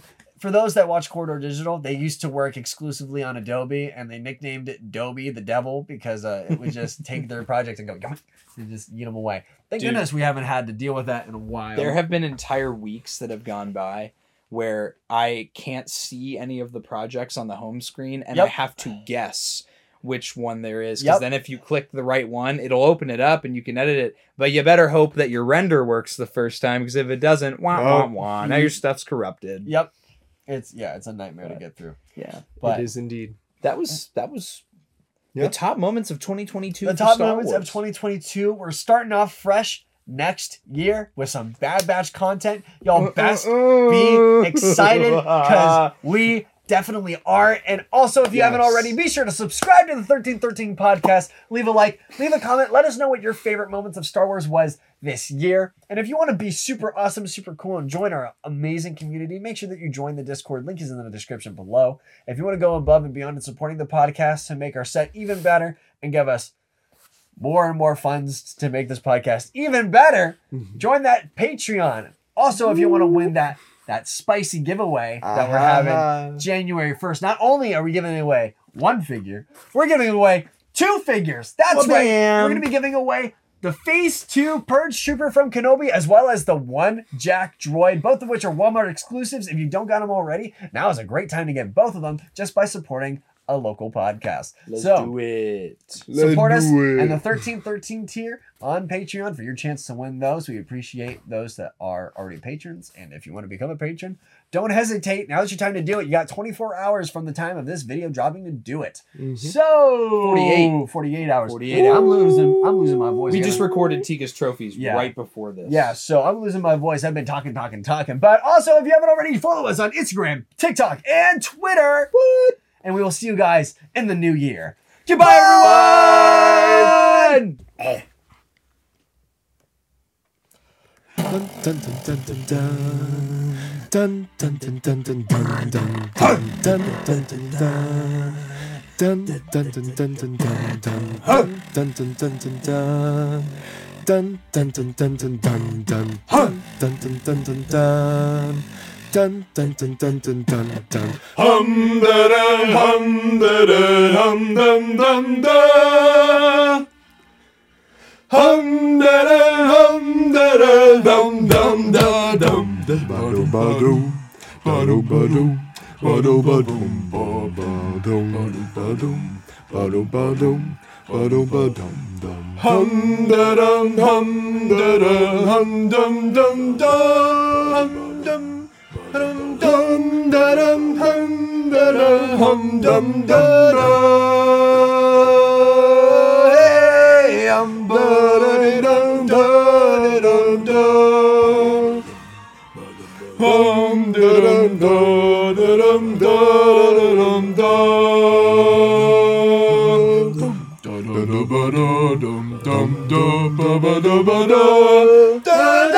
for those that watch Corridor Digital, they used to work exclusively on Adobe, and they nicknamed it Adobe the Devil because uh, it would just take their project and go "Yum," and just eat them away. Thank Dude. goodness we haven't had to deal with that in a while. There have been entire weeks that have gone by where I can't see any of the projects on the home screen and I have to guess which one there is. Because Yep. then if you click the right one, it'll open it up and you can edit it. But you better hope that your render works the first time because if it doesn't, wah, wah, wah. Now your stuff's corrupted. Yep. It's yeah, it's a nightmare to get through. Yeah. But it is indeed. That was that was Yeah. the top moments of 2022 the top Star moments of 2022. We're starting off fresh next year with some Bad Batch content. Y'all uh, uh, best uh. be excited because we definitely are. And also, if you haven't already, be sure to subscribe to the 1313 podcast. Leave a like, leave a comment. Let us know what your favorite moments of Star Wars was this year. And if you want to be super awesome, super cool, and join our amazing community, make sure that you join the Discord. Link is in the description below. If you want to go above and beyond in supporting the podcast to make our set even better and give us more and more funds to make this podcast even better, mm-hmm. join that Patreon. Also, if you want to win that that spicy giveaway that we're having Uh-huh. January 1st, not only are we giving away one figure, we're giving away two figures. That's Well, right. damn. We're going to be giving away the Phase 2 Purge Trooper from Kenobi, as well as the one Jack Droid, both of which are Walmart exclusives. If you don't got them already, now is a great time to get both of them just by supporting a local podcast. Let's so, do it. Let's support us do it. and the 1313 tier on Patreon for your chance to win those. We appreciate those that are already patrons. And if you want to become a patron, don't hesitate. Now's your time to do it. You got 24 hours from the time of this video dropping to do it. Mhm. So 48. 48 hours. 48 I'm losing I'm losing my voice. We Yeah. just recorded Tika's trophies Yeah. right before this. Yeah, so I'm losing my voice. I've been talking, talking, talking. But also, if you haven't already, follow us on Instagram, TikTok, and Twitter. What? And we will see you guys in the new year. Goodbye, everyone! Dun dun dun dun dun dun dun dun dun dun dun dun dun dun dun dun. Dun dun dun dun dun dun dun dun dun dun dun dun. Dun dun dun dun dun dun dun dun dun dun dun dun. Dun dun Dun dun dun dun dun dun dun. Hum da da hum da da hum dum dum da. Hum da da hum da da dum dum da dum. Ba-do ba-do ba-do ba-do ba-do ba-dum ba-ba-dum ba-do-ba-dum ba-do-ba-dum ba-do-ba-dum-dum. Hum da dum hum da da hum dum dum dum dum. Hum dum da dum hum da dum hum dum da dum. Hey, hum da dum da dum dum. Hum dum da dum da dum da dum dum. Da dum da dum da dum da dum da.